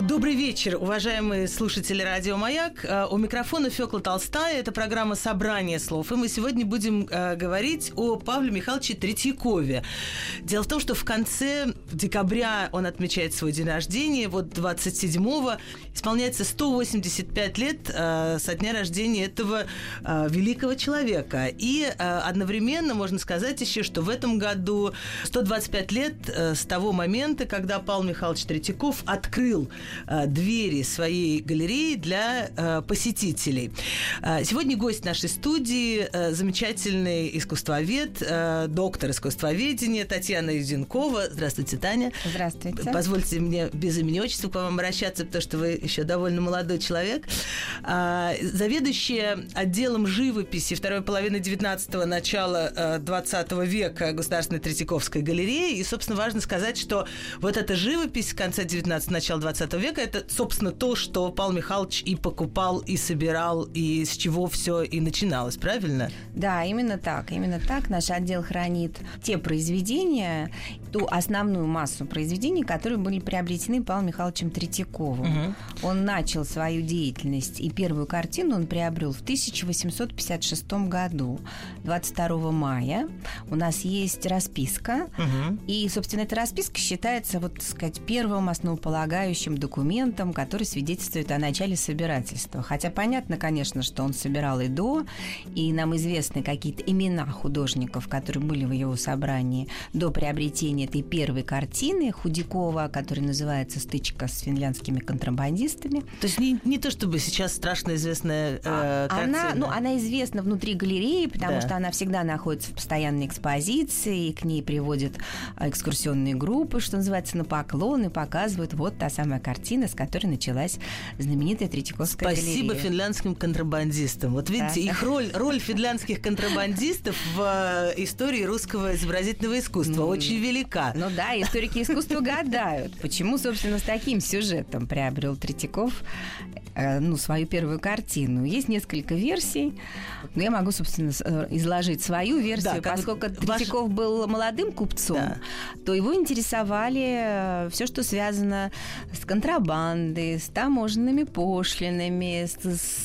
Добрый вечер, уважаемые слушатели Радио Маяк. Э, у микрофона Фёкла Толстая. Это программа «Собрание слов». И мы сегодня будем э, говорить о Павле Михайловиче Третьякове. Дело в том, что в конце декабря он отмечает свой день рождения. Вот 27-го исполняется 185 лет э, со дня рождения этого великого человека. И одновременно можно сказать еще, что в этом году 125 лет с того момента, когда Павел Михайлович Третьяков открыл двери своей галереи для э, посетителей. Э, сегодня гость нашей студии замечательный искусствовед, доктор искусствоведения Татьяна Юзенкова. Здравствуйте, Таня. Здравствуйте. Позвольте мне без имени отчества к вам обращаться, потому что вы еще довольно молодой человек. Заведующая отделом живописи второй половины 19-го, начала 20 века Государственной Третьяковской галереи. И, собственно, важно сказать, что вот эта живопись конца 19 начала 20 века, это, собственно, то, что Павел Михайлович и покупал, и собирал, и с чего все и начиналось, правильно? Да, именно так. Именно так наш отдел хранит те произведения, ту основную массу произведений, которые были приобретены Павлом Михайловичем Третьяковым. Угу. Он начал свою деятельность, и первую картину он приобрел в 1856 году, 22 мая. У нас есть расписка, угу. и, собственно, эта расписка считается, вот, так сказать, первым основополагающим документом, который свидетельствует о начале собирательства. Хотя понятно, конечно, что он собирал и до, и нам известны какие-то имена художников, которые были в его собрании до приобретения этой первой картины Худякова, которая называется «Стычка с финляндскими контрабандистами». То есть не, не то, чтобы сейчас страшно известная э, а, картина. Она, ну, она известна внутри галереи, потому да. что она всегда находится в постоянной экспозиции, и к ней приводят экскурсионные группы, что называется, на поклоны, показывают вот та самая картина, с которой началась знаменитая Третьяковская Спасибо галерея. финляндским контрабандистам. Вот видите, да. их роль, роль финляндских контрабандистов в э, истории русского изобразительного искусства ну, очень велика. Ну да, историки искусства гадают, почему, собственно, с таким сюжетом приобрел Третьяков э, ну, свою первую картину. Есть несколько версий, но я могу, собственно, э, изложить свою версию. Да, Поскольку ваш... Третьяков был молодым купцом, да. то его интересовали все, что связано с контрабандой, с таможенными пошлинами, с,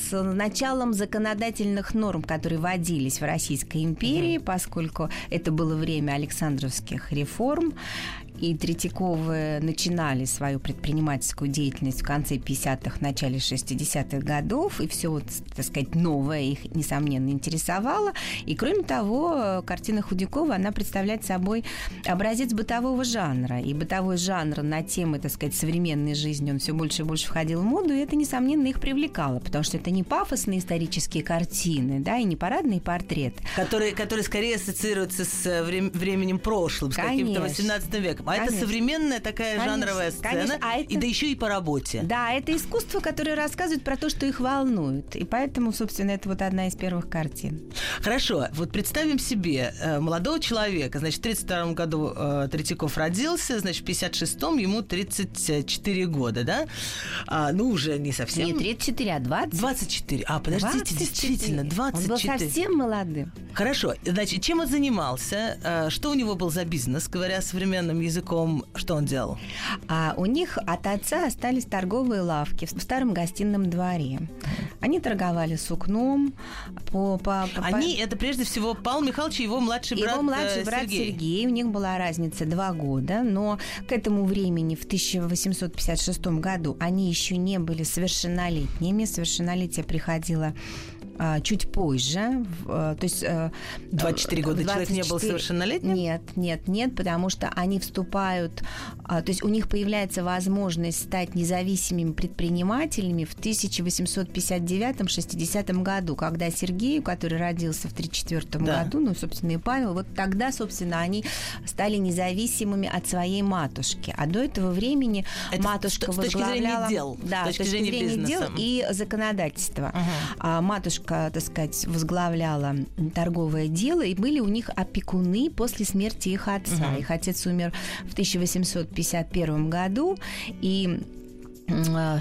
с началом законодательных норм, которые вводились в Российской империи, угу. поскольку это было время Александровских реформ и Третьяковы начинали свою предпринимательскую деятельность в конце 50-х, начале 60-х годов, и все, так сказать, новое их, несомненно, интересовало. И, кроме того, картина Худякова, она представляет собой образец бытового жанра. И бытовой жанр на темы, так сказать, современной жизни, он все больше и больше входил в моду, и это, несомненно, их привлекало, потому что это не пафосные исторические картины, да, и не парадные портреты. Которые, которые скорее ассоциируются с э, временем прошлым, с каким-то 18 веком. А это современная такая конечно, жанровая сцена, конечно. А это... и да еще и по работе. Да, это искусство, которое рассказывает про то, что их волнует. И поэтому, собственно, это вот одна из первых картин. Хорошо, вот представим себе э, молодого человека, значит, в 32 году э, Третьяков родился, значит, в 56-м ему 34 года, да? А, ну, уже не совсем. Не 34, а 20. 24. А, подождите, 24. действительно, 24. Он был совсем молодым. Хорошо, значит, чем он занимался? Э, что у него был за бизнес, говоря современным языком? Языком, что он делал? А у них от отца остались торговые лавки в старом гостином дворе. Они торговали сукном. По, по, по, Они, это прежде всего Павел Михайлович и его младший брат Его младший э, брат Сергей. Сергей. У них была разница два года, но к этому времени, в 1856 году, они еще не были совершеннолетними. Совершеннолетие приходило а, чуть позже. А, то есть, 24 э, года 24... человек не был совершеннолетним? Нет, нет, нет, потому что они вступают, а, то есть у них появляется возможность стать независимыми предпринимателями в 1859-60 году, когда Сергею, который родился в 1934 да. году, ну, собственно, и Павел, вот тогда, собственно, они стали независимыми от своей матушки. А до этого времени Это матушка с, возглавляла... С точки зрения дел. Да, с точки, с точки зрения, зрения дел и законодательства. Угу. А матушка матушка, так сказать, возглавляла торговое дело, и были у них опекуны после смерти их отца. Угу. Их отец умер в 1851 году, и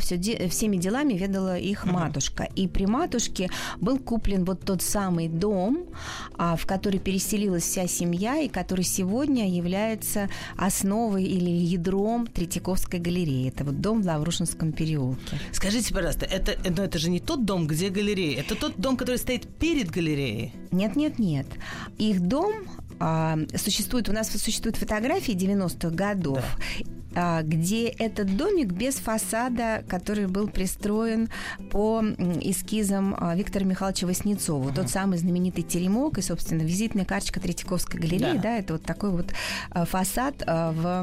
все, всеми делами ведала их матушка. И при матушке был куплен вот тот самый дом, а, в который переселилась вся семья, и который сегодня является основой или ядром Третьяковской галереи. Это вот дом в Лаврушинском переулке. Скажите, пожалуйста, это, но это же не тот дом, где галерея, это тот дом, который стоит перед галереей? Нет, нет, нет. Их дом а, существует, у нас существуют фотографии 90-х годов, да. А, где этот домик без фасада, который был пристроен по эскизам а, Виктора Михайловича Васнецова. Uh-huh. Тот самый знаменитый теремок и, собственно, визитная карточка Третьяковской галереи, да, да это вот такой вот а, фасад в,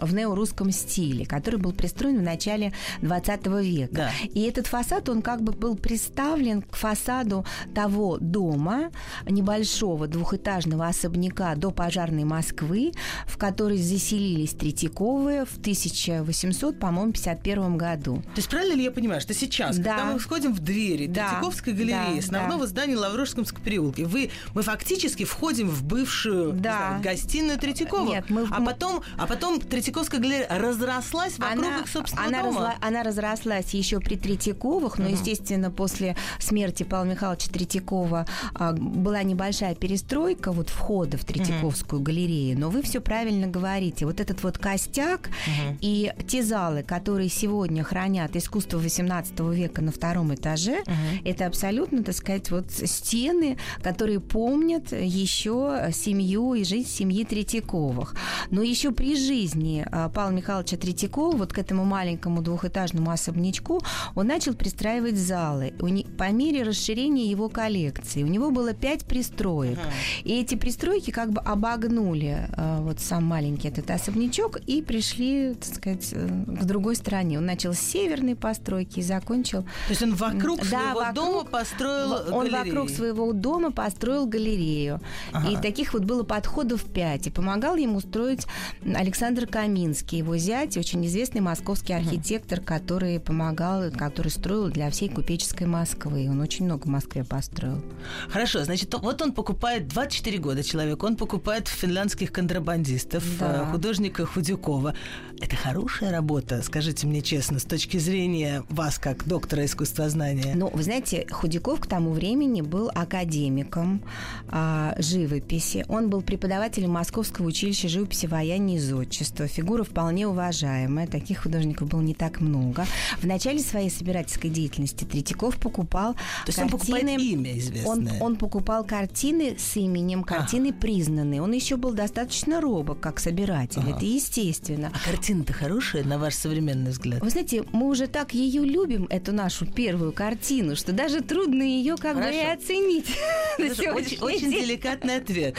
в неорусском стиле, который был пристроен в начале 20 века. Да. И этот фасад, он как бы был приставлен к фасаду того дома, небольшого двухэтажного особняка до пожарной Москвы, в который заселились Третьяковы Киеве в 1800, по-моему, 51 году. То есть правильно ли я понимаю, что сейчас, да. когда мы входим в двери да. Третьяковской галереи, да. основного да. здания Лаврушском переулке, вы, мы фактически входим в бывшую да. знаю, гостиную Третьякова, Нет, мы, а, потом, а потом Третьяковская галерея разрослась вокруг она, их собственного она дома? Разла, она разрослась еще при Третьяковых, но, uh-huh. естественно, после смерти Павла Михайловича Третьякова а, была небольшая перестройка вот входа в Третьяковскую uh-huh. галерею, но вы все правильно говорите. Вот этот вот костяк так. Угу. И те залы, которые сегодня хранят искусство 18 века на втором этаже, угу. это абсолютно, так сказать, вот стены, которые помнят еще семью и жизнь семьи Третьяковых. Но еще при жизни а, Павла Михайловича Третьякова вот к этому маленькому двухэтажному особнячку он начал пристраивать залы по мере расширения его коллекции. У него было пять пристроек. Угу. И эти пристройки как бы обогнули а, вот сам маленький этот особнячок и пришли перешли, так сказать, э, к другой стороне. Он начал с северной постройки и закончил... То есть он вокруг да, своего вокруг, дома построил Он галерею. вокруг своего дома построил галерею. Ага. И таких вот было подходов пять. И помогал ему строить Александр Каминский, его зять, очень известный московский архитектор, который помогал, который строил для всей купеческой Москвы. Он очень много в Москве построил. Хорошо, значит, вот он покупает 24 года человек, он покупает финляндских контрабандистов, да. Э, художника Худюкова. Это хорошая работа, скажите мне честно, с точки зрения вас, как доктора искусствознания? Ну, вы знаете, Худяков к тому времени был академиком а, живописи. Он был преподавателем Московского училища живописи, вояния и зодчества. Фигура вполне уважаемая. Таких художников было не так много. В начале своей собирательской деятельности Третьяков покупал То есть картины... он покупает имя известное? Он, он покупал картины с именем, картины ага. признанные. Он еще был достаточно робок, как собиратель. Ага. Это естественно. А картина-то хорошая, на ваш современный взгляд? Вы знаете, мы уже так ее любим, эту нашу первую картину, что даже трудно ее как Хорошо. бы и оценить. Очень, очень деликатный ответ.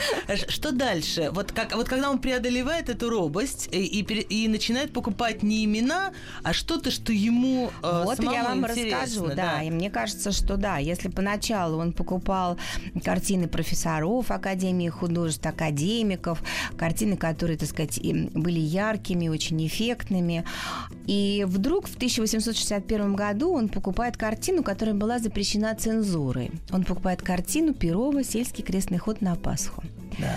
Что дальше? Вот, как, вот когда он преодолевает эту робость и, и, и начинает покупать не имена, а что-то, что ему э, Вот я вам расскажу, да. да. И мне кажется, что да, если поначалу он покупал картины профессоров Академии художеств, академиков, картины, которые, так сказать, были яркими, очень эффектными. И вдруг в 1861 году он покупает картину, которая была запрещена цензурой. Он покупает картину Перова «Сельский крестный ход на Пасху». Да.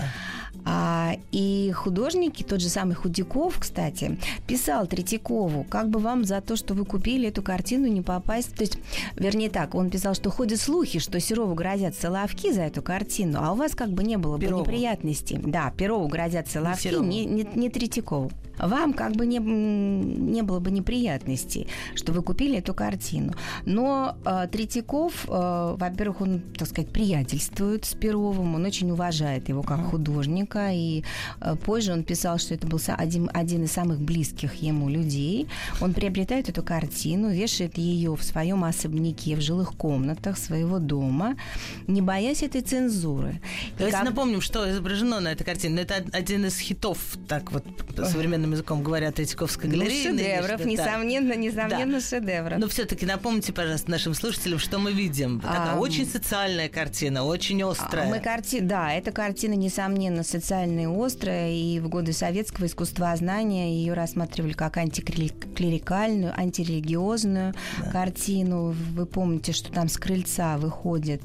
А, и художники, тот же самый Худяков, кстати, писал Третьякову, как бы вам за то, что вы купили эту картину, не попасть... То есть, вернее так, он писал, что ходят слухи, что Серову грозят соловки за эту картину, а у вас как бы не было Перову. бы неприятностей. Да, Перову грозят соловки, не, не, не, не Третьякову вам как бы не, не было бы неприятностей, что вы купили эту картину. Но э, Третьяков, э, во-первых, он, так сказать, приятельствует с Перовым, он очень уважает его как художника, и э, позже он писал, что это был один, один из самых близких ему людей. Он приобретает эту картину, вешает ее в своем особняке, в жилых комнатах своего дома, не боясь этой цензуры. Давайте как... напомним, что изображено на этой картине. Это один из хитов, так вот, современного современным языком говоря, Третьяковской ну, галереи. Ну, шедевров, да. несомненно, несомненно, да. шедевров. Но все-таки напомните, пожалуйста, нашим слушателям, что мы видим. Такая а, очень социальная картина, очень острая. Мы карти... Да, эта картина, несомненно, соци... социальная и острая, и в годы советского искусствознания ее рассматривали как антиклерикальную, антирелигиозную да. картину. Вы помните, что там с крыльца выходит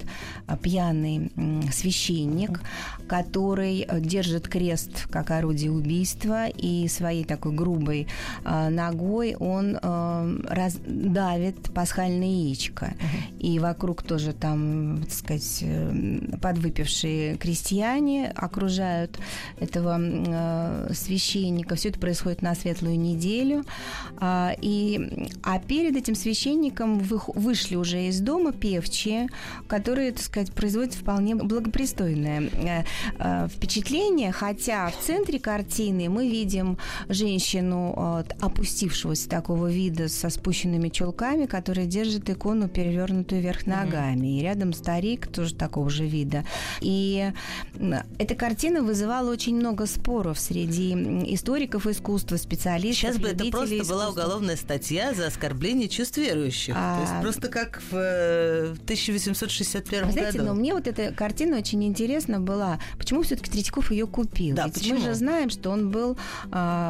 а, пьяный священник, который э, держит крест как орудие убийства, и своей такой грубой а, ногой он э, раз, давит пасхальное яичко. И вокруг тоже там, так сказать, э, подвыпившие крестьяне окружают этого э, священника. Все это происходит на светлую неделю. А, и, а перед этим священником вы, вышли уже из дома певчие, которые, так сказать, производят вполне благопристойное э, э, впечатление, хотя в центре картины мы видим женщину э, опустившегося такого вида со спущенными чулками, которая держит икону, перевернутую вверх ногами. Mm-hmm. И рядом старик тоже такого же вида. И эта картина вызывала очень много споров среди историков искусства, специалистов. Сейчас бы это просто искусства. была уголовная статья за оскорбление чувств верующих. А... То есть просто как в 1861 Вы знаете, году. но мне вот эта картина очень интересна была. Почему все-таки Третьяков ее купил? Да, Ведь почему? мы же знаем, что он был а,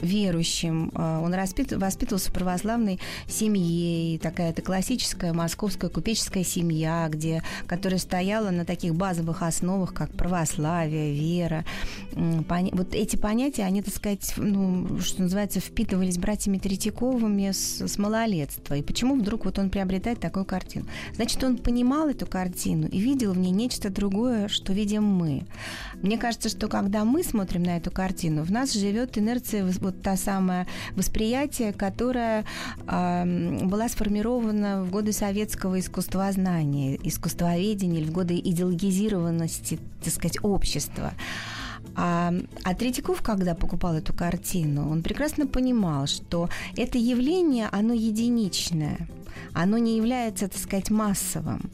верующим, а, он воспитывался в православной семье, и такая-то классическая московская купеческая семья, где, которая стояла на таких базовых основах, как православие, вера. Вот эти понятия, они, так сказать, ну, что называется, впитывались братьями Третьяковыми с, с малолетства. И почему вдруг вот он приобретает такую картину? Значит, он понимал эту картину и видел в ней нечто другое, что видим мы. Мне кажется, что когда мы смотрим на эту картину, в нас живет инерция, вот та самая восприятие, которое э, была сформирована в годы советского искусствознания, искусствоведения или в годы идеологизированности, так сказать, общества. А, а Третьяков, когда покупал эту картину, он прекрасно понимал, что это явление, оно единичное оно не является, так сказать, массовым.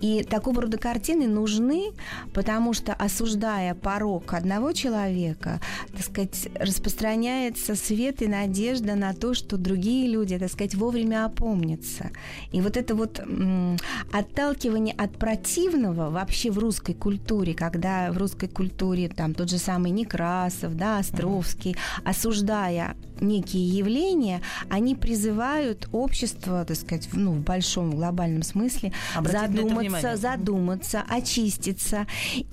И такого рода картины нужны, потому что, осуждая порог одного человека, так сказать, распространяется свет и надежда на то, что другие люди, так сказать, вовремя опомнятся. И вот это вот отталкивание от противного вообще в русской культуре, когда в русской культуре там тот же самый Некрасов, да, Островский, осуждая некие явления, они призывают общество, так сказать, ну, в большом глобальном смысле Обратить задуматься, задуматься, очиститься.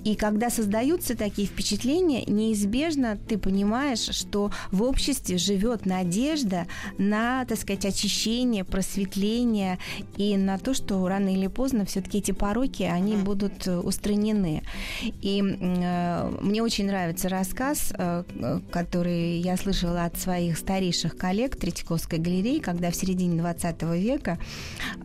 И когда создаются такие впечатления, неизбежно ты понимаешь, что в обществе живет надежда на, так сказать, очищение, просветление и на то, что рано или поздно все-таки эти пороки, они будут устранены. И э, мне очень нравится рассказ, э, который я слышала от своих старейших коллег Третьяковской галереи, когда в середине 20 века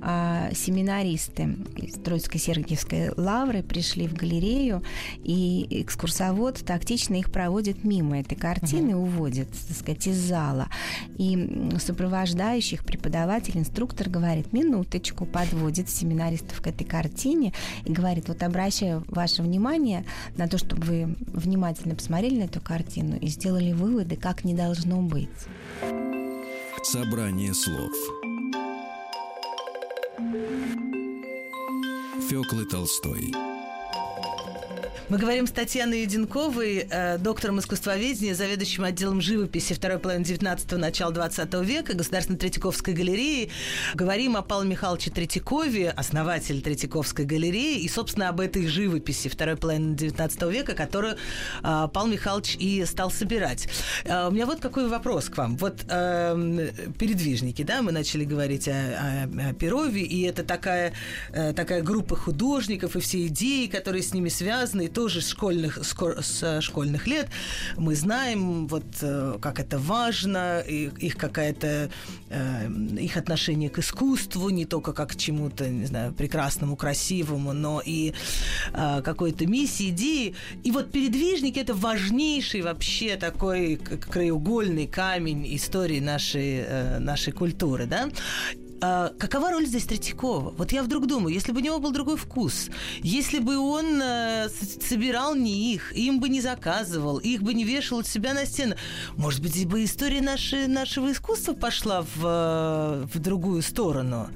а, семинаристы из Троицко-Сергиевской лавры пришли в галерею, и экскурсовод тактично их проводит мимо этой картины, угу. уводит, так сказать, из зала. И сопровождающих преподаватель, инструктор говорит, минуточку, подводит семинаристов к этой картине и говорит, вот обращаю ваше внимание на то, чтобы вы внимательно посмотрели на эту картину и сделали выводы, как не должно быть. Собрание слов. Фёклы Толстой мы говорим с Татьяной Юденковой, э, доктором искусствоведения, заведующим отделом живописи второй половины 19-го, начала 20 века, Государственной Третьяковской галереи. Говорим о Павле Михайловиче Третьякове, основатель Третьяковской галереи, и, собственно, об этой живописи второй половины 19 века, которую э, Павел Михайлович и стал собирать. Э, у меня вот какой вопрос к вам. Вот э, передвижники, да, мы начали говорить о, о, о Перове, и это такая, э, такая группа художников, и все идеи, которые с ними связаны, и то, тоже с школьных, с э, школьных лет мы знаем, вот э, как это важно, их какая-то э, их отношение к искусству, не только как к чему-то, не знаю, прекрасному, красивому, но и какой-то миссии, идеи. И вот передвижники это важнейший вообще такой краеугольный камень истории нашей, нашей культуры, да. А, какова роль здесь Третьякова? Вот я вдруг думаю, если бы у него был другой вкус, если бы он э, собирал не их, им бы не заказывал, их бы не вешал от себя на стену, может быть, бы история нашей, нашего искусства пошла в, э, в другую сторону.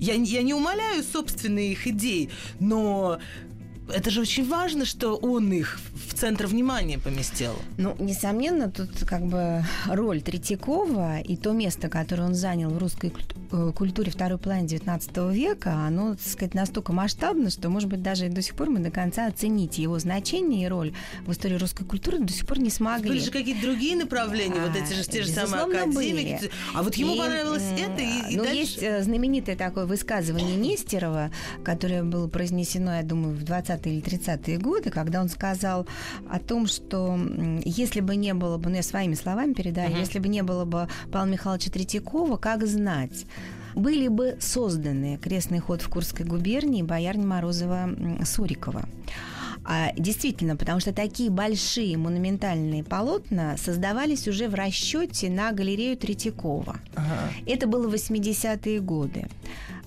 Я, я не умоляю собственные их идей, но это же очень важно, что он их в центр внимания поместил. Ну, несомненно, тут как бы роль Третьякова и то место, которое он занял в русской э, культуре второй половины XIX века, оно, так сказать, настолько масштабно, что, может быть, даже до сих пор мы до конца оценить его значение и роль в истории русской культуры до сих пор не смогли. Были же какие-то другие направления, а, вот эти же те же самые академики. Были. А вот ему и, понравилось это и, и ну, дальше... есть э, знаменитое такое высказывание Нестерова, которое было произнесено, я думаю, в 20-е или 30-е годы, когда он сказал о том, что если бы не было бы, ну я своими словами передаю, uh-huh. если бы не было бы Павла Михайловича Третьякова, как знать? были бы созданы крестный ход в Курской губернии боярни Морозова Сурикова. А, действительно, потому что такие большие монументальные полотна создавались уже в расчете на галерею Третьякова. Ага. Это было 80-е годы.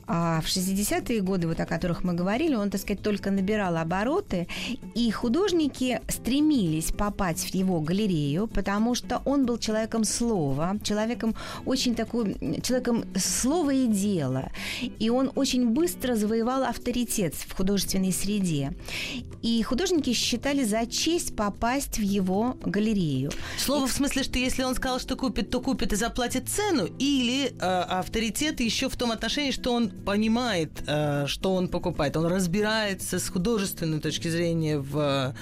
А в 60-е годы, вот о которых мы говорили, он, так сказать, только набирал обороты, и художники стремились попасть в его галерею, потому что он был человеком слова, человеком очень такой, человеком слова и дела, и он очень быстро завоевал авторитет в художественной среде. И художники считали за честь попасть в его галерею. Слово и... в смысле, что если он сказал, что купит, то купит и заплатит цену, или э, авторитет еще в том отношении, что он понимает, э, что он покупает, он разбирается с художественной точки зрения в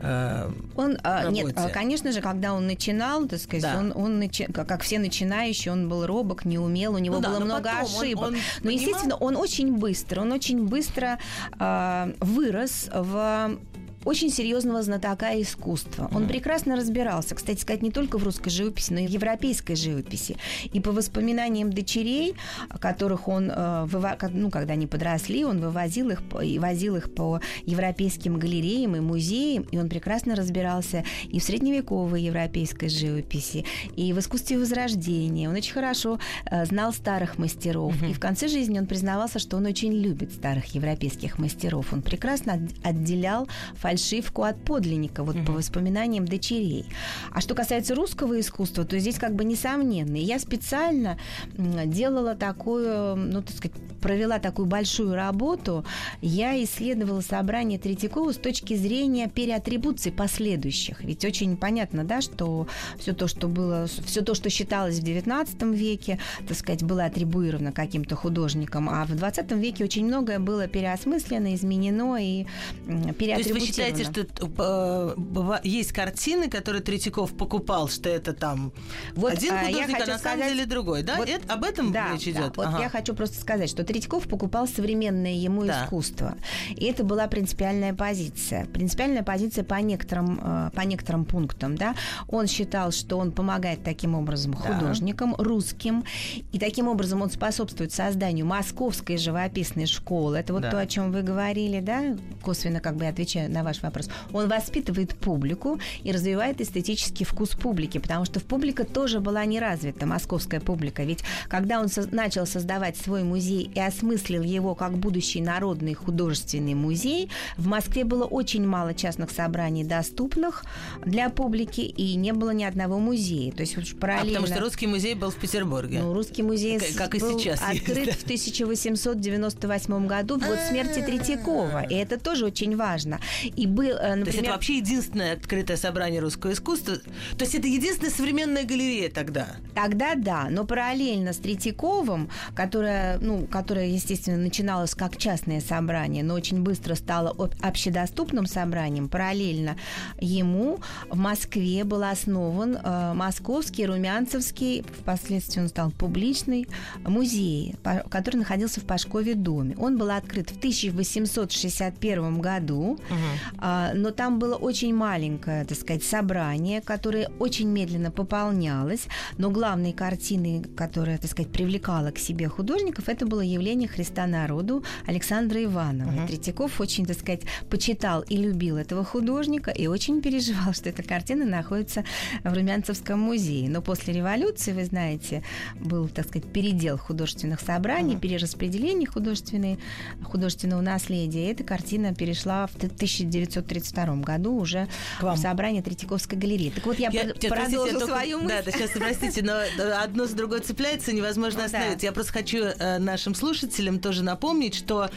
э, он, работе. нет, а, конечно же, когда он начинал, так сказать, да. он, он начи, как все начинающие, он был робок, не умел, у него ну, было да, много ошибок. Он, он но, понимал... естественно, он очень быстро, он очень быстро э, вырос в очень серьезного знатока искусства. Он прекрасно разбирался, кстати сказать, не только в русской живописи, но и в европейской живописи. И по воспоминаниям дочерей, которых он, э, ну, когда они подросли, он вывозил их и возил их по европейским галереям и музеям, и он прекрасно разбирался и в средневековой европейской живописи, и в искусстве Возрождения. Он очень хорошо э, знал старых мастеров. И в конце жизни он признавался, что он очень любит старых европейских мастеров. Он прекрасно отделял фальшивку от подлинника, вот угу. по воспоминаниям дочерей. А что касается русского искусства, то здесь как бы несомненно. Я специально делала такую, ну, так сказать, провела такую большую работу. Я исследовала собрание Третьякова с точки зрения переатрибуции последующих. Ведь очень понятно, да, что все то, что было, все то, что считалось в XIX веке, так сказать, было атрибуировано каким-то художником, а в XX веке очень многое было переосмыслено, изменено и переатрибутировано считаете, что э, есть картины, которые Третьяков покупал, что это там вот, один а, художник, а на самом деле другой, да? Вот, это, об этом да, речь идет? Да, ага. вот я хочу просто сказать, что Третьяков покупал современное ему да. искусство. И это была принципиальная позиция. Принципиальная позиция по некоторым, э, по некоторым пунктам, да. Он считал, что он помогает таким образом художникам, да. русским, и таким образом он способствует созданию московской живописной школы. Это вот да. то, о чем вы говорили, да, косвенно как бы отвечая на ваш вопрос. Он воспитывает публику и развивает эстетический вкус публики, потому что в публика тоже была не развита, московская публика. Ведь когда он со- начал создавать свой музей и осмыслил его как будущий народный художественный музей, в Москве было очень мало частных собраний доступных для публики, и не было ни одного музея. То есть параллельно... А потому что русский музей был в Петербурге. Ну, русский музей как, как и сейчас открыт есть, в 1898 году, в год смерти Третьякова. И это тоже очень важно. И был, например... Э, То есть это вообще единственное открытое собрание русского искусства? То есть это единственная современная галерея тогда? Тогда да, но параллельно с Третьяковым, которая, ну, которая, естественно, начиналась как частное собрание, но очень быстро стала общедоступным собранием, параллельно ему в Москве был основан э, Московский Румянцевский, впоследствии он стал публичный музей, который находился в Пашкове доме. Он был открыт в 1861 году. Угу. А, но там было очень маленькое, так сказать, собрание, которое очень медленно пополнялось, но главной картиной, которая, так сказать, привлекала к себе художников, это было явление Христа народу Александра Иванова. Uh-huh. Третьяков очень, так сказать, почитал и любил этого художника и очень переживал, что эта картина находится в Румянцевском музее. Но после революции, вы знаете, был, так сказать, передел художественных собраний, uh-huh. перераспределение художественной, художественного наследия. И эта картина перешла в 1900 1932 году уже в собрании Третьяковской галереи. Так вот, я, я продолжу свою мысль. Да, да, сейчас, простите, но одно с другой цепляется, невозможно ну, остановить. Да. Я просто хочу э, нашим слушателям тоже напомнить, что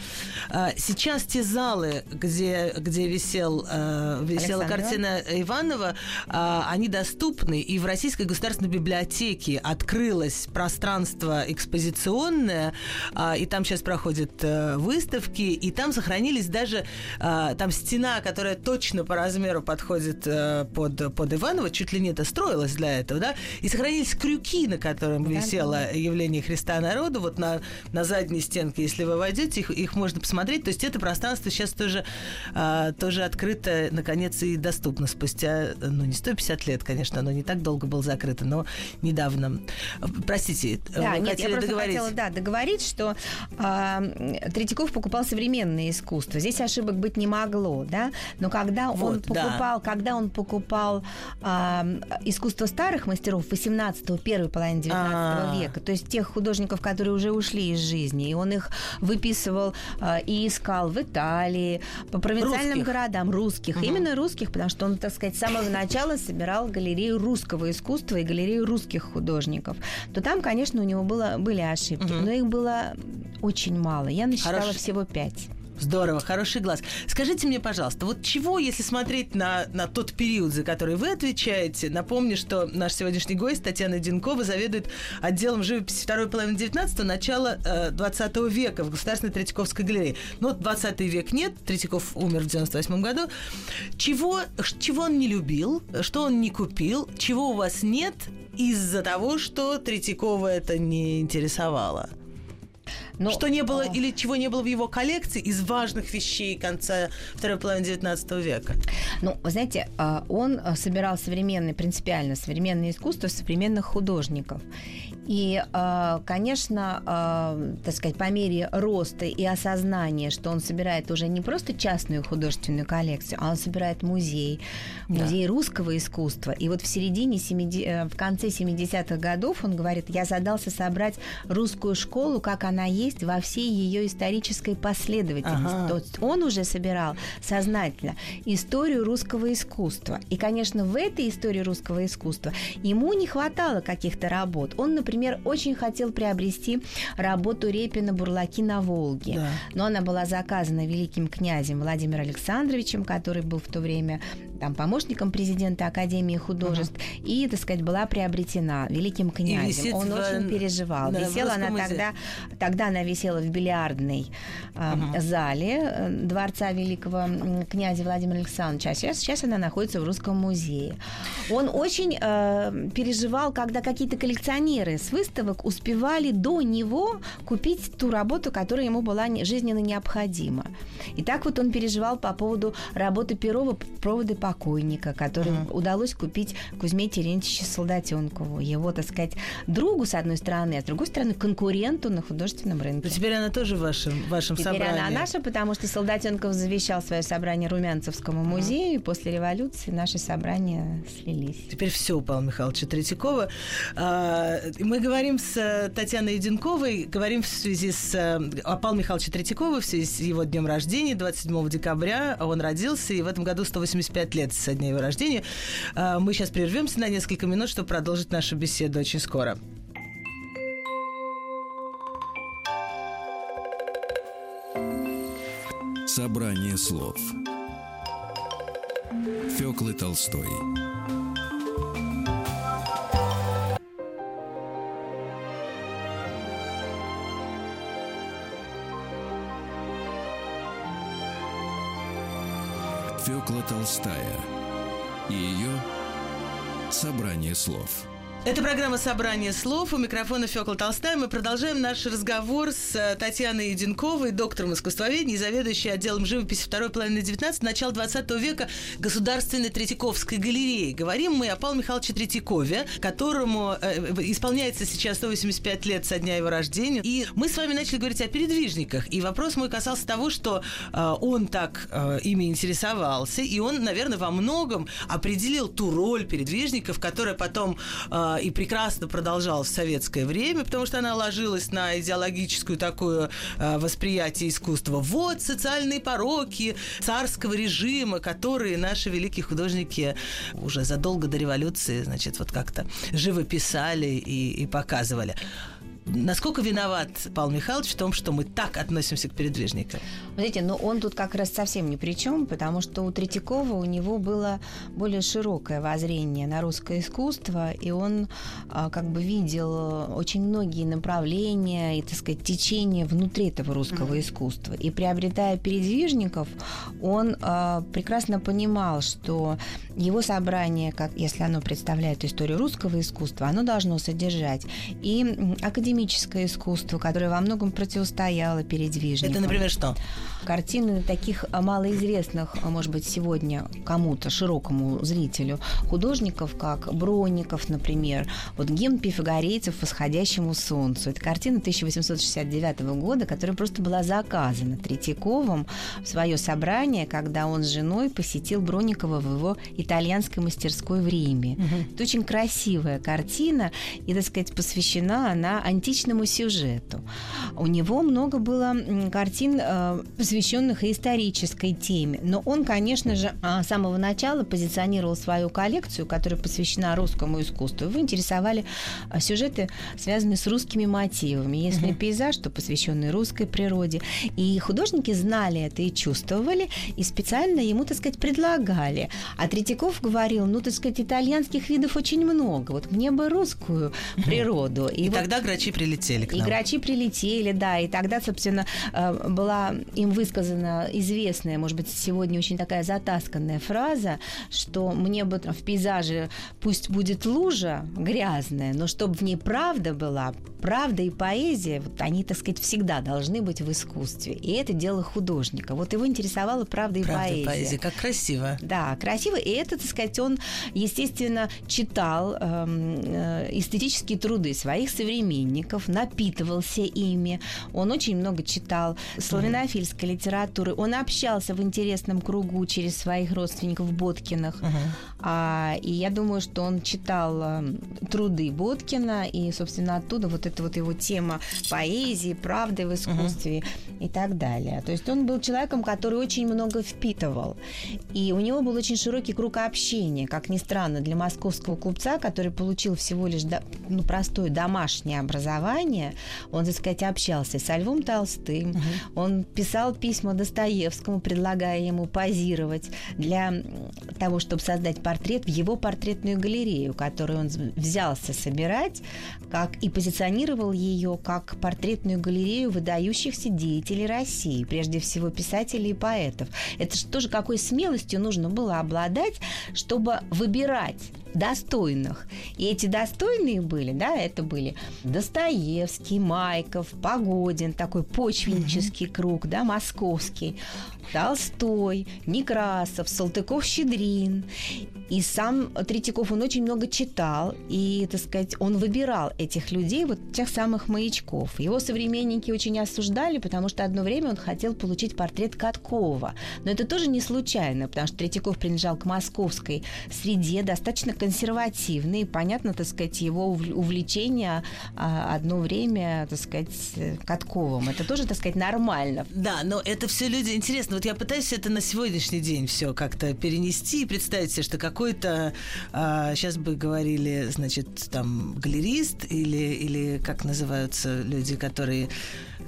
э, сейчас те залы, где, где висел, э, висела картина Иванова, э, они доступны, и в Российской государственной библиотеке открылось пространство экспозиционное, э, и там сейчас проходят э, выставки, и там сохранились даже, э, там стена, которая точно по размеру подходит э, под, под Иванова, чуть ли не это строилась для этого, да, и сохранились крюки, на котором висело явление Христа народу, вот на, на задней стенке, если вы войдете, их, их можно посмотреть, то есть это пространство сейчас тоже, э, тоже открыто, наконец, и доступно спустя, ну, не 150 лет, конечно, оно не так долго было закрыто, но недавно. Простите, да, вы нет, хотели я договорить? хотела, да, договорить, что э, Третьяков покупал современное искусство. Здесь ошибок быть не могло, да, но когда вот, он покупал, да. когда он покупал э, искусство старых мастеров 18-го, первой половины 19 А-а-а. века, то есть тех художников, которые уже ушли из жизни, и он их выписывал э, и искал в Италии, по провинциальным русских. городам, русских, угу. именно русских, потому что он, так сказать, с самого начала собирал галерею русского искусства и галерею русских художников, то там, конечно, у него было, были ошибки, угу. но их было очень мало. Я насчитала Хорошо. всего пять. Здорово, хороший глаз. Скажите мне, пожалуйста, вот чего, если смотреть на, на тот период, за который вы отвечаете, напомню, что наш сегодняшний гость Татьяна Динкова заведует отделом живописи второй половины 19-го, начала э, 20 века в Государственной Третьяковской галерее. Ну, 20 век нет, Третьяков умер в 98 году. Чего, чего он не любил, что он не купил, чего у вас нет из-за того, что Третьякова это не интересовало? Но, ну, что не было а... или чего не было в его коллекции из важных вещей конца второй половины XIX века? Ну, вы знаете, а, он а, собирал современное, принципиально современное искусство современных художников. И, а, конечно, так сказать, по мере роста и осознания, что он собирает уже не просто частную художественную коллекцию, а он собирает музей, музей да. русского искусства. И вот в середине, 70, э, в конце 70-х годов он говорит, я задался собрать русскую школу, как она есть, во всей ее исторической последовательности. Ага. То есть он уже собирал сознательно историю русского искусства. И, конечно, в этой истории русского искусства ему не хватало каких-то работ. Он, например, очень хотел приобрести работу Репина «Бурлаки на Волге». Да. Но она была заказана великим князем Владимиром Александровичем, который был в то время там помощником президента Академии художеств, uh-huh. и, так сказать, была приобретена великим князем. Он в... очень переживал. Да, висела она тогда, тогда она висела в бильярдной э, uh-huh. зале дворца великого князя Владимира Александровича. А сейчас, сейчас она находится в Русском музее. Он очень э, переживал, когда какие-то коллекционеры с выставок успевали до него купить ту работу, которая ему была жизненно необходима. И так вот он переживал по поводу работы Перова «Проводы по покойника, который mm. удалось купить Кузьме Терентьевичу Солдатенкову, его, так сказать, другу, с одной стороны, а с другой стороны, конкуренту на художественном рынке. Но теперь она тоже в вашем, вашем теперь собрании. Теперь она наша, потому что Солдатенков завещал свое собрание Румянцевскому музею, mm. и после революции наши собрания слились. Теперь все у Павла Михайловича Третьякова. А, мы говорим с э, Татьяной Единковой, говорим в связи с э, Павлом Михайловичем Третьяковым, в связи с его днем рождения, 27 декабря он родился, и в этом году 185 лет лет со дня его рождения. А, мы сейчас прервемся на несколько минут, чтобы продолжить нашу беседу очень скоро. Собрание слов Фёклы Толстой Фёкла Толстая и ее «Собрание слов». Это программа «Собрание слов». У микрофона Фёкла Толстая. Мы продолжаем наш разговор с э, Татьяной Единковой, доктором искусствоведения и заведующей отделом живописи второй половины 19 начала 20 века Государственной Третьяковской галереи. Говорим мы о Павле Михайловиче Третьякове, которому э, исполняется сейчас 185 лет со дня его рождения. И мы с вами начали говорить о передвижниках. И вопрос мой касался того, что э, он так э, ими интересовался, и он, наверное, во многом определил ту роль передвижников, которая потом... Э, и прекрасно продолжал в советское время, потому что она ложилась на идеологическую такую а, восприятие искусства. Вот социальные пороки царского режима, которые наши великие художники уже задолго до революции, значит, вот как-то живописали и, и показывали. Насколько виноват Павел Михайлович в том, что мы так относимся к передвижникам? Знаете, но он тут как раз совсем ни при чем, потому что у Третьякова у него было более широкое воззрение на русское искусство, и он а, как бы видел очень многие направления и, так сказать, течения внутри этого русского mm-hmm. искусства. И приобретая передвижников, он а, прекрасно понимал, что его собрание, как если оно представляет историю русского искусства, оно должно содержать и академические академическое искусство, которое во многом противостояло передвижникам. Это, например, что? Картины таких а, малоизвестных, а, может быть, сегодня кому-то, широкому зрителю, художников, как Бронников, например. Вот гимн пифагорейцев «Восходящему солнцу». Это картина 1869 года, которая просто была заказана Третьяковым в свое собрание, когда он с женой посетил Бронникова в его итальянской мастерской в Риме. Угу. Это очень красивая картина, и, так сказать, посвящена она античному сюжету. У него много было картин, э, посвященных исторической теме. Но он, конечно же, а, с самого начала позиционировал свою коллекцию, которая посвящена русскому искусству. Его интересовали а, сюжеты, связанные с русскими мотивами. Если угу. пейзаж, то посвященный русской природе. И художники знали это и чувствовали, и специально ему, так сказать, предлагали. А Третьяков говорил, ну, так сказать, итальянских видов очень много. Вот мне бы русскую природу. И, и вот... тогда грачи прилетели к нам. И грачи прилетели, да. И тогда, собственно, э, была им высказана известная, может быть, сегодня очень такая затасканная фраза, что мне бы в пейзаже пусть будет лужа грязная, но чтобы в ней правда была, правда и поэзия, вот они, так сказать, всегда должны быть в искусстве. И это дело художника. Вот его интересовала правда и правда поэзия. поэзия. Как красиво. Да, красиво. И это, так сказать, он, естественно, читал эм, э, эстетические труды своих современников, напитывался ими. Он очень много читал славянофильской литературы. Он общался в интересном кругу через своих родственников Боткиных. Uh-huh. А, и я думаю, что он читал э, труды Боткина, и, собственно, оттуда вот эта вот его тема поэзии, правды в искусстве uh-huh. и так далее. То есть он был человеком, который очень много впитывал. И у него был очень широкий круг общения, как ни странно, для московского купца, который получил всего лишь ну, простое домашнее образование, он, так сказать, общался с Львом Толстым, uh-huh. он писал письма Достоевскому, предлагая ему позировать для того, чтобы создать портрет в его портретную галерею, которую он взялся собирать, как и позиционировал ее как портретную галерею выдающихся деятелей России, прежде всего писателей и поэтов. Это же тоже какой смелостью нужно было обладать, чтобы выбирать достойных. И эти достойные были, да, это были Достоевский, Майков, Погодин, такой почвеннический mm-hmm. круг, да, московский, Толстой, Некрасов, Салтыков-Щедрин. И сам Третьяков, он очень много читал, и, так сказать, он выбирал этих людей, вот тех самых маячков. Его современники очень осуждали, потому что одно время он хотел получить портрет Каткова. Но это тоже не случайно, потому что Третьяков принадлежал к московской среде, достаточно консервативный. Понятно, так сказать, его увлечение а, одно время, так сказать, Катковым. Это тоже, так сказать, нормально. Да, но это все люди интересно вот я пытаюсь это на сегодняшний день все как-то перенести и представить себе, что какой-то, а, сейчас бы говорили, значит, там, галерист или, или как называются люди, которые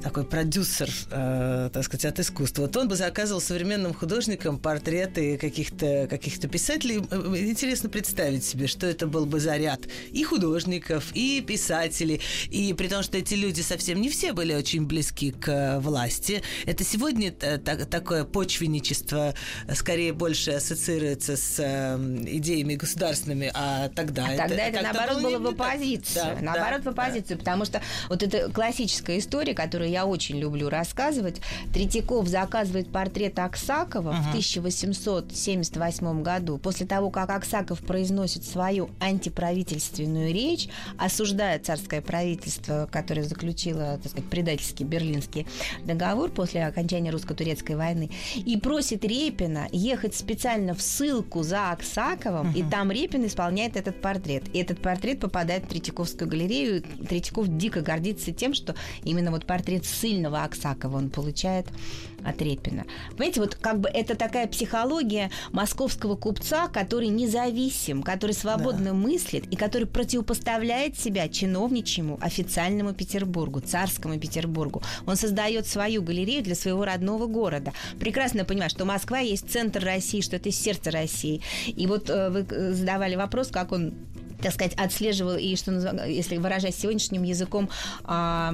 такой продюсер, э, так сказать, от искусства. Вот он бы заказывал современным художникам портреты каких-то каких писателей. Э, интересно представить себе, что это был бы заряд и художников, и писателей. И при том, что эти люди совсем не все были очень близки к э, власти. Это сегодня так, такое почвенничество скорее больше ассоциируется с э, идеями государственными, а тогда... А это, тогда это, наоборот, было в оппозицию. Да, наоборот, да, в оппозицию, да. потому что вот эта классическая история, которую я очень люблю рассказывать. Третьяков заказывает портрет Аксакова uh-huh. в 1878 году. После того, как Аксаков произносит произносит свою антиправительственную речь, осуждая царское правительство, которое заключило, так сказать, предательский берлинский договор после окончания русско-турецкой войны, и просит Репина ехать специально в ссылку за Аксаковым, угу. и там Репин исполняет этот портрет. И этот портрет попадает в Третьяковскую галерею. Третьяков дико гордится тем, что именно вот портрет сильного Аксакова он получает от Репина. Понимаете, вот как бы это такая психология московского купца, который независим, который свободно да. мыслит и который противопоставляет себя чиновничьему официальному Петербургу, царскому Петербургу. Он создает свою галерею для своего родного города. Прекрасно понимает, что Москва есть центр России, что это сердце России. И вот э, вы э, задавали вопрос, как он так сказать, отслеживал и, что если выражать сегодняшним языком, а,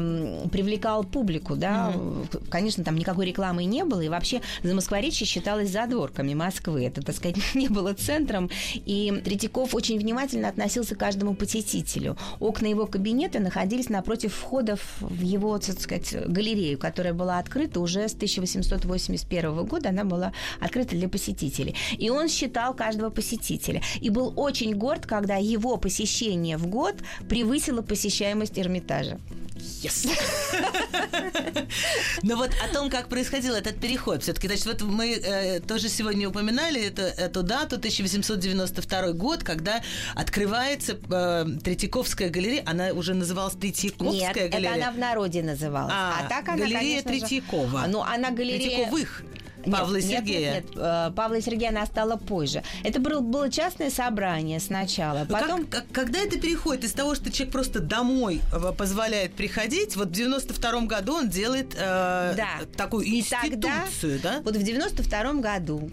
привлекал публику, да. Mm-hmm. Конечно, там никакой рекламы не было, и вообще Замоскворечье считалось задворками Москвы. Это, так сказать, не было центром. И Третьяков очень внимательно относился к каждому посетителю. Окна его кабинета находились напротив входов в его, так сказать, галерею, которая была открыта уже с 1881 года. Она была открыта для посетителей. И он считал каждого посетителя. И был очень горд, когда его посещение в год превысило посещаемость Эрмитажа. Yes. Но вот о том, как происходил этот переход, все-таки, значит, вот мы э, тоже сегодня упоминали это, эту дату, 1892 год, когда открывается э, Третьяковская галерея, она уже называлась Третьяковская Нет, галерея. это она в народе называлась. А, а так она, галерея конечно Третьякова. Же, ну, она галерея... Третьяковых. Павла и Сергея. Нет, нет, нет. Павла и Сергея она стала позже. Это было, было частное собрание сначала. Ну, Потом... Как, как, когда это переходит из того, что человек просто домой э, позволяет приходить, вот в 92 году он делает э, да. такую институцию, тогда, да? Вот в 92 году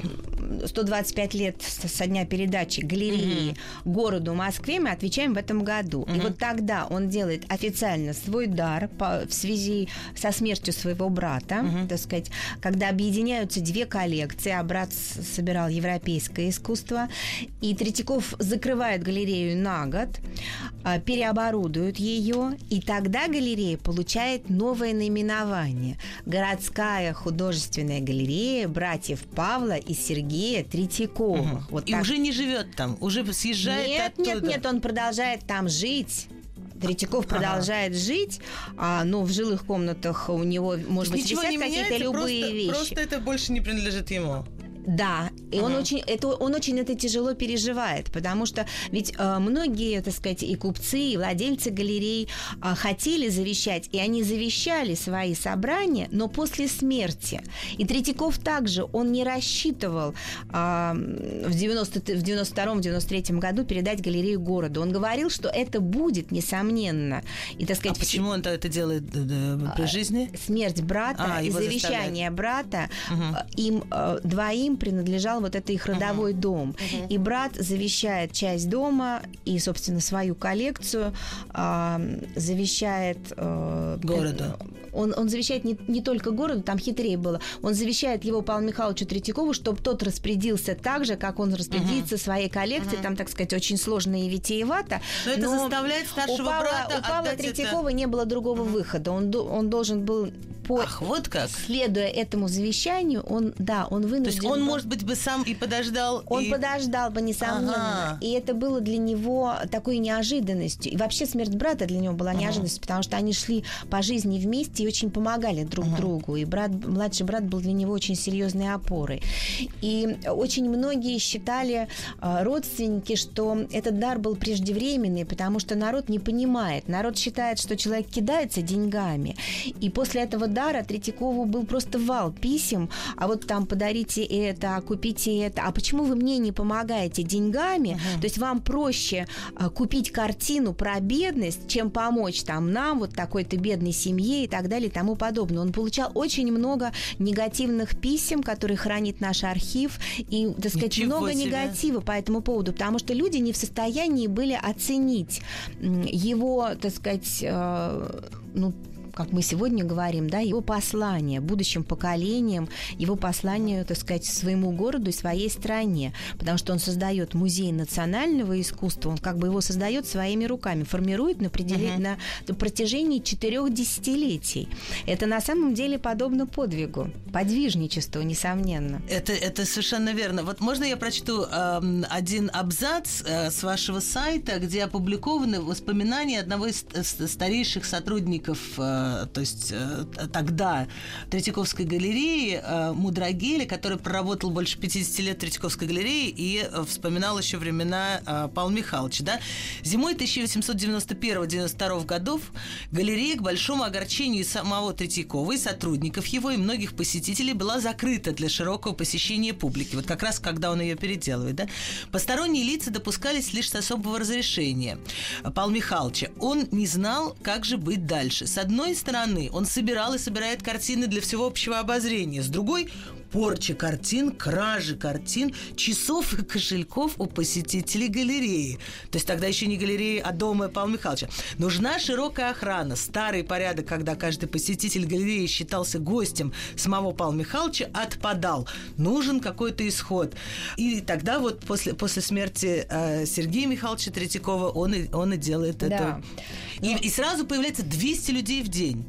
125 лет со дня передачи галереи mm-hmm. городу Москве мы отвечаем в этом году. Mm-hmm. И вот тогда он делает официально свой дар по, в связи со смертью своего брата, mm-hmm. так сказать, когда объединяются две коллекции, а брат собирал европейское искусство, и Третьяков закрывает галерею на год, а, переоборудует ее, и тогда галерея получает новое наименование – городская художественная галерея братьев Павла и Сергея Третьяковых. Угу. Вот и так. уже не живет там, уже съезжает нет, оттуда. Нет, нет, он продолжает там жить. Третьяков ага. продолжает жить, а, но в жилых комнатах у него, может быть, Ничего висят какие-то любые просто, вещи. Просто это больше не принадлежит ему. Да, и он очень это он очень это тяжело переживает, потому что ведь э, многие, так сказать, и купцы, и владельцы галерей э, хотели завещать, и они завещали свои собрания, но после смерти. И Третьяков также он не рассчитывал э, в 90 в 92 93 году передать галерею городу. Он говорил, что это будет несомненно. И так сказать. А почему он это делает э, при а, жизни? Смерть брата а, и завещание заставляет. брата угу. им э, двоим принадлежал вот это их родовой uh-huh. дом. Uh-huh. И брат завещает часть дома и, собственно, свою коллекцию, э, завещает... Э, Городу. Он, он завещает не, не только городу, там хитрее было. Он завещает его Павлу Михайловичу Третьякову, чтобы тот распорядился так же, как он распорядится uh-huh. своей коллекцией. Uh-huh. Там, так сказать, очень сложно и витиевато. Но, но это заставляет старшего у Павла, брата У Павла Третьякова это... не было другого uh-huh. выхода. Он, он должен был по Ах, вот как. Следуя этому завещанию, он, да, он вынужден... То есть он, был... может быть, бы сам и подождал... Он и... подождал бы, несомненно. Ага. И это было для него такой неожиданностью. И вообще смерть брата для него была ага. неожиданностью, потому что они шли по жизни вместе и очень помогали друг ага. другу. И брат, младший брат был для него очень серьезной опорой. И очень многие считали а, родственники, что этот дар был преждевременный, потому что народ не понимает. Народ считает, что человек кидается деньгами. И после этого дара Третьякову был просто вал писем, а вот там подарите это, а купите это, а почему вы мне не помогаете деньгами? Uh-huh. То есть вам проще а, купить картину про бедность, чем помочь там нам, вот такой-то бедной семье и так далее и тому подобное. Он получал очень много негативных писем, которые хранит наш архив, и, так сказать, Ничего много себе. негатива по этому поводу, потому что люди не в состоянии были оценить его, так сказать, э, ну, как мы сегодня говорим, да, его послание будущим поколениям, его послание, так сказать, своему городу и своей стране, потому что он создает музей национального искусства, он как бы его создает своими руками, формирует на, пределе, uh-huh. на, на протяжении четырех десятилетий. Это на самом деле подобно подвигу, подвижничеству, несомненно. Это, это совершенно верно. Вот можно я прочту э, один абзац э, с вашего сайта, где опубликованы воспоминания одного из старейших сотрудников, э, то есть э, тогда Третьяковской галереи э, Мудрагеля, который проработал больше 50 лет Третьяковской галерее и э, вспоминал еще времена э, Павла Михайловича. Да? Зимой 1891-92 годов галерея к большому огорчению самого Третьякова и сотрудников его и многих посетителей была закрыта для широкого посещения публики. Вот как раз когда он ее переделывает. Да? Посторонние лица допускались лишь с особого разрешения Павла Михайловича. Он не знал, как же быть дальше. С одной стороны, он собирал и собирает картины для всеобщего обозрения. С другой, порча картин, кражи картин, часов и кошельков у посетителей галереи. То есть тогда еще не галереи, а дома Павла Михайловича. Нужна широкая охрана. Старый порядок, когда каждый посетитель галереи считался гостем самого Павла Михайловича, отпадал. Нужен какой-то исход. И тогда вот после, после смерти э, Сергея Михайловича Третьякова он и, он и делает да. это. И, Но... и сразу появляется 200 людей в день.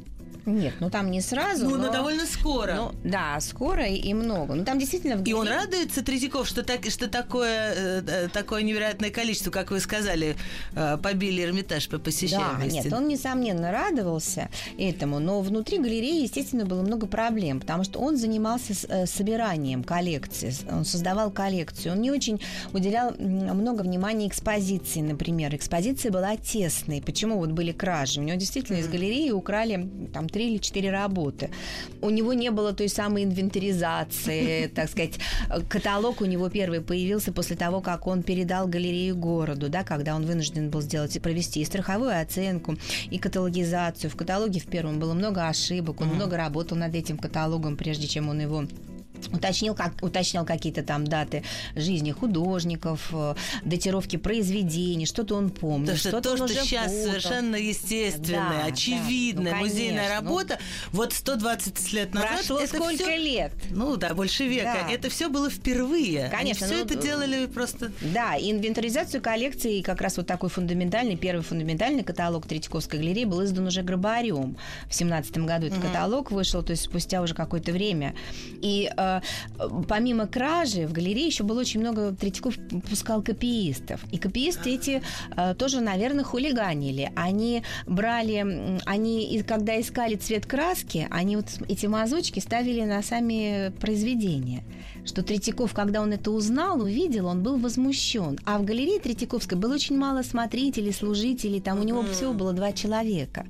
Нет, ну там не сразу. Ну, но, но довольно скоро. Ну, да, скоро и, и много. Ну там действительно. В... И он радуется Третьяков, что так, что такое э, э, такое невероятное количество, как вы сказали, э, побили Эрмитаж по посещаемости. Да, нет, он несомненно радовался этому, но внутри галереи, естественно, было много проблем, потому что он занимался собиранием коллекции, он создавал коллекцию, он не очень уделял много внимания экспозиции, например. Экспозиция была тесной. Почему вот были кражи? У него действительно mm-hmm. из галереи украли там три или четыре работы. У него не было той самой инвентаризации, так сказать. Каталог у него первый появился после того, как он передал галерею городу, да, когда он вынужден был сделать, провести и страховую оценку, и каталогизацию. В каталоге в первом было много ошибок, он много работал над этим каталогом, прежде чем он его уточнил, как, уточнял какие-то там даты жизни художников, э, датировки произведений, что-то он помнит. То, что, что то, что сейчас путал. совершенно естественное, да, очевидное, да. ну, музейная работа, ну, вот 120 лет назад... Прошло это сколько все, лет? Ну да, больше века. Да. Это все было впервые. Конечно. Они все ну, это делали просто... Да, инвентаризацию коллекции, как раз вот такой фундаментальный, первый фундаментальный каталог Третьяковской галереи был издан уже Грабарем. В семнадцатом году этот угу. каталог вышел, то есть спустя уже какое-то время. И э, помимо кражи в галерее еще было очень много Третьяков пускал копиистов. И копиисты эти э, тоже, наверное, хулиганили. Они брали, они, когда искали цвет краски, они вот эти мазочки ставили на сами произведения что Третьяков, когда он это узнал, увидел, он был возмущен. А в галерее Третьяковской было очень мало смотрителей, служителей, там у него всего было два человека.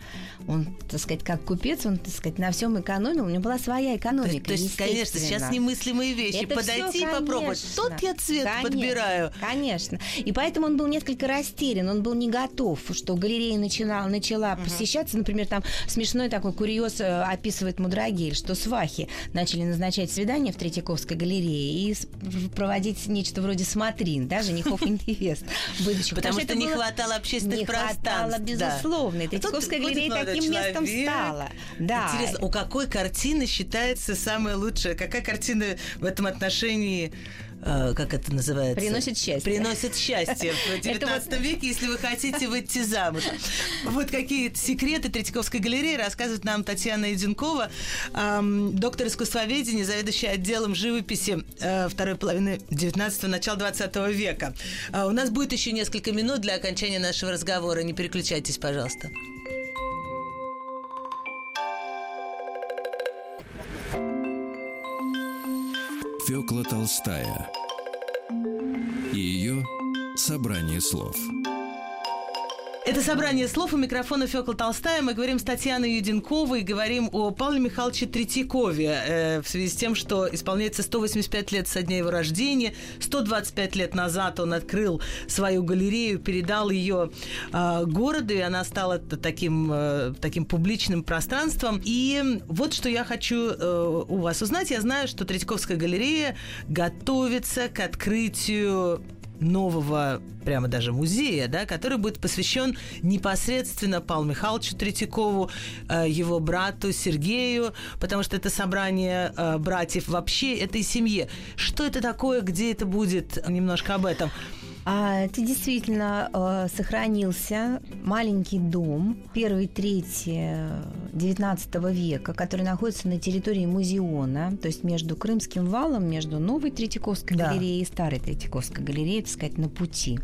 Он, так сказать, как купец, он, так сказать, на всем экономил, у него была своя экономика. То, есть, конечно, сейчас немыслимые вещи. Это Подойти все, и попробовать. Тот я цвет конечно, подбираю. Конечно. И поэтому он был несколько растерян, он был не готов, что галерея начала, начала угу. посещаться. Например, там смешной такой курьез э, описывает Мудрагель, что свахи начали назначать свидания в Третьяковской галерее галерее и проводить нечто вроде смотрин, да, женихов и невест. Потому что не хватало общественных пространств. Не хватало, безусловно. И Третьяковская галерея таким местом стала. Да. Интересно, у какой картины считается самая лучшая? Какая картина в этом отношении Э, как это называется? Приносит счастье. Приносит счастье в 19 веке, если вы хотите выйти замуж. Вот какие секреты Третьяковской галереи рассказывает нам Татьяна Иденкова, доктор искусствоведения, заведующая отделом живописи э, второй половины 19-го, начала 20 века. А у нас будет еще несколько минут для окончания нашего разговора. Не переключайтесь, пожалуйста. Фёкла Толстая и ее собрание слов – это собрание слов у микрофона Фёкла Толстая. Мы говорим с Татьяной Юденковой, говорим о Павле Михайловиче Третьякове э, в связи с тем, что исполняется 185 лет со дня его рождения. 125 лет назад он открыл свою галерею, передал ее э, городу, и она стала таким, э, таким публичным пространством. И вот что я хочу э, у вас узнать. Я знаю, что Третьяковская галерея готовится к открытию нового, прямо даже музея, да, который будет посвящен непосредственно Павлу Михайловичу Третьякову, э, его брату Сергею, потому что это собрание э, братьев вообще этой семье. Что это такое, где это будет? Немножко об этом. А, это действительно э, сохранился маленький дом первой трети XIX века, который находится на территории музеона, то есть между Крымским валом, между Новой Третьяковской да. галереей и Старой Третьяковской галереей, так сказать, на пути.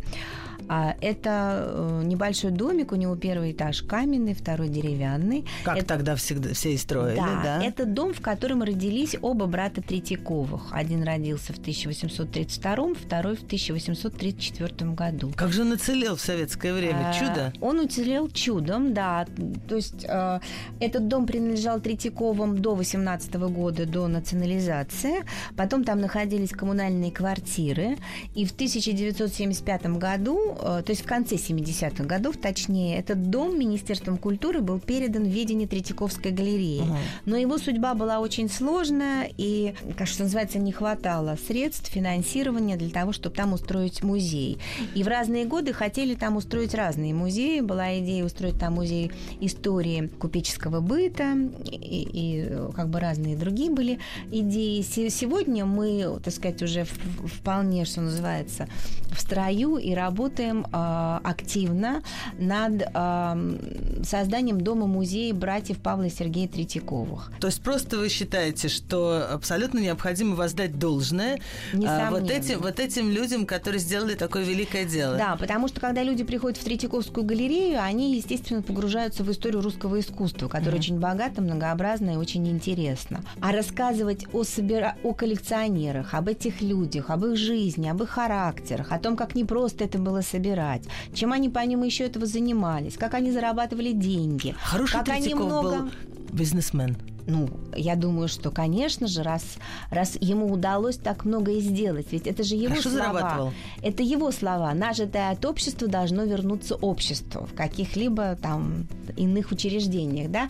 А это э, небольшой домик, у него первый этаж каменный, второй деревянный. Как это... тогда всегда все и строили, да, да? Это дом, в котором родились оба брата Третьяковых. Один родился в 1832, второй в 1834 году. Как же он уцелел в советское время? А, Чудо? Он уцелел чудом, да. То есть э, этот дом принадлежал Третьяковым до 18 года, до национализации. Потом там находились коммунальные квартиры. И в 1975 году Э, то есть в конце 70-х годов, точнее, этот дом Министерством культуры был передан в ведение Третьяковской галереи. Угу. Но его судьба была очень сложная, и, как что называется, не хватало средств, финансирования для того, чтобы там устроить музей. И в разные годы хотели там устроить разные музеи. Была идея устроить там музей истории купеческого быта, и, и как бы разные другие были идеи. Сегодня мы, так сказать, уже вполне, что называется, в строю и работаем работаем э, активно над э, созданием дома-музея братьев Павла и Сергея Третьяковых. То есть просто вы считаете, что абсолютно необходимо воздать должное э, вот, этим, вот этим людям, которые сделали такое великое дело? Да, потому что когда люди приходят в Третьяковскую галерею, они, естественно, погружаются в историю русского искусства, которое mm-hmm. очень богато, многообразно и очень интересно. А рассказывать о, собира... о коллекционерах, об этих людях, об их жизни, об их характерах, о том, как не просто это было собирать, чем они помимо еще этого занимались, как они зарабатывали деньги. Хороший как они много... был бизнесмен. Ну, я думаю, что, конечно же, раз, раз ему удалось так многое сделать, ведь это же его Хорошо слова. Зарабатывал. Это его слова. Нажитое от общества должно вернуться обществу в каких-либо там иных учреждениях, да.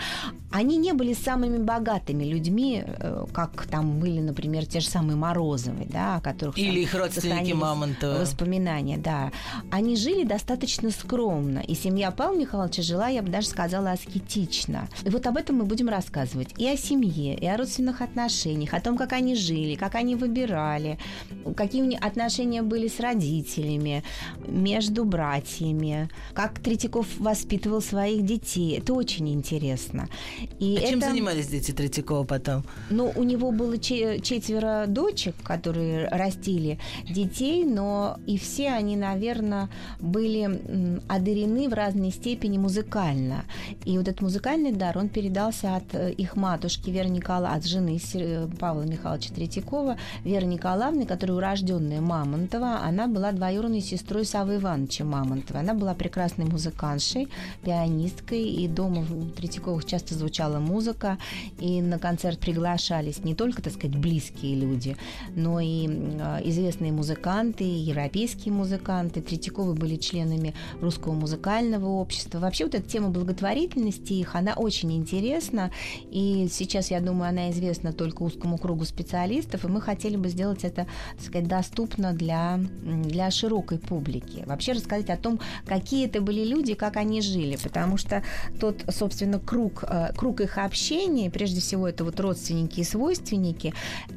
Они не были самыми богатыми людьми, э, как там были, например, те же самые Морозовы, да, о которых или их родственники Мамонтова. Воспоминания, да. Они жили достаточно скромно, и семья Павла Михайловича жила, я бы даже сказала, аскетично. И вот об этом мы будем рассказывать и о семье, и о родственных отношениях, о том, как они жили, как они выбирали, какие у них отношения были с родителями, между братьями, как Третьяков воспитывал своих детей. Это очень интересно. И а это... чем занимались дети Третьякова потом? Ну, у него было четверо дочек, которые растили детей, но и все они, наверное, были одарены в разной степени музыкально. И вот этот музыкальный дар, он передался от э, их матери матушки Веры Николаевны, от жены Павла Михайловича Третьякова, Веры Николаевны, которая урожденная Мамонтова, она была двоюродной сестрой Савы Ивановича Мамонтова. Она была прекрасной музыкантшей, пианисткой, и дома в Третьяковых часто звучала музыка, и на концерт приглашались не только, так сказать, близкие люди, но и а, известные музыканты, европейские музыканты. Третьяковы были членами Русского музыкального общества. Вообще вот эта тема благотворительности их, она очень интересна, и сейчас, я думаю, она известна только узкому кругу специалистов, и мы хотели бы сделать это, так сказать, доступно для, для широкой публики. Вообще рассказать о том, какие это были люди, как они жили, потому что тот, собственно, круг, э, круг их общения, прежде всего это вот родственники и свойственники,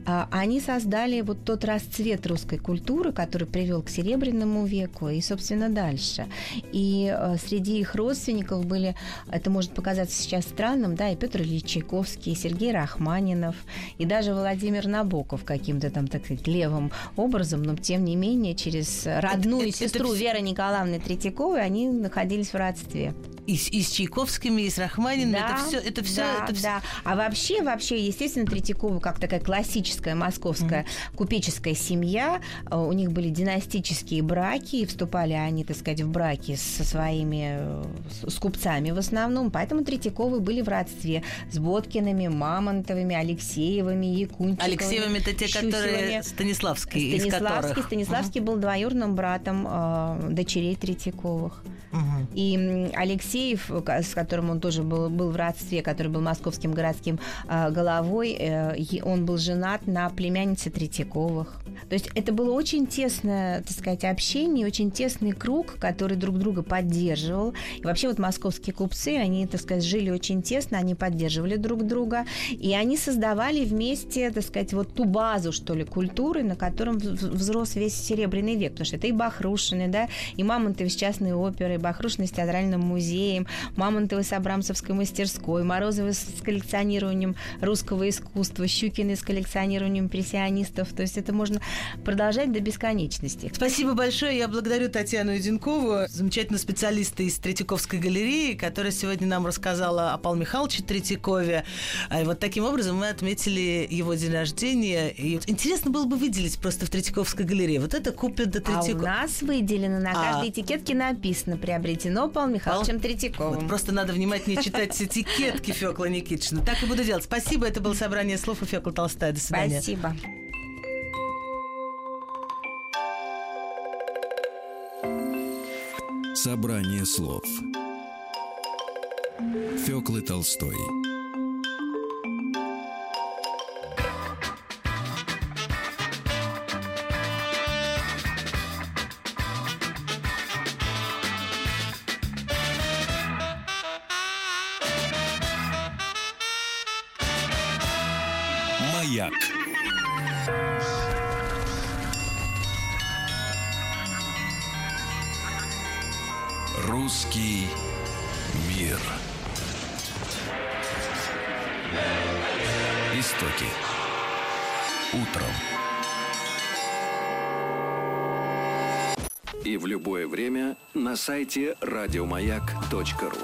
э, они создали вот тот расцвет русской культуры, который привел к Серебряному веку и, собственно, дальше. И э, среди их родственников были, это может показаться сейчас странным, да, и Петр Ильич Чайковский, Высоцкий, Сергей Рахманинов и даже Владимир Набоков каким-то там, так сказать, левым образом, но тем не менее через родную это, сестру это... Веры Николаевны Третьяковой они находились в родстве и, и с Чайковскими, и с Рахманиным. Да, это все, это все, да, это все. Да. А вообще, вообще, естественно, Третьякова как такая классическая московская mm. купеческая семья. Э, у них были династические браки, и вступали они, так сказать, в браки со своими э, с купцами в основном. Поэтому Третьяковы были в родстве с Боткиными, Мамонтовыми, Алексеевыми, Якунчиковыми. Алексеевыми это те, Щусевыми. которые Станиславские, Станиславский, из которых. Станиславский был двоюродным братом э, дочерей Третьяковых. Uh И Алексеев, с которым он тоже был, был в родстве, который был московским городским э, головой, э, он был женат на племяннице Третьяковых. То есть это было очень тесное, так сказать, общение, очень тесный круг, который друг друга поддерживал. И вообще вот московские купцы, они, так сказать, жили очень тесно, они поддерживали друг друга, и они создавали вместе, так сказать, вот ту базу, что ли, культуры, на котором взрос весь Серебряный век, потому что это и Бахрушины, да, и Мамонтовы с частной оперой, и Бахрушины с театральным музеем, Мамонтовы с Абрамсовской мастерской, Морозовы с коллекционированием русского искусства, Щукины с коллекционированием импрессионистов, то есть это можно продолжать до бесконечности. Спасибо большое, я благодарю Татьяну Юденкову, замечательного специалиста из Третьяковской галереи, которая сегодня нам рассказала о Павле Михайловиче Третьякове. И вот таким образом мы отметили его день рождения. И интересно было бы выделить просто в Третьяковской галерее. Вот это купит до Третьякова. А у нас выделено на каждой а... этикетке написано «Приобретено Павлом Михайловичем Пал... Третьяковым». Вот просто надо внимательнее читать этикетки Фёкла Никитична. Так и буду делать. Спасибо, это было собрание слов у Фёкла Толстая. До свидания. Спасибо. Собрание слов Фёклы Толстой сайте радиомаяк.ру.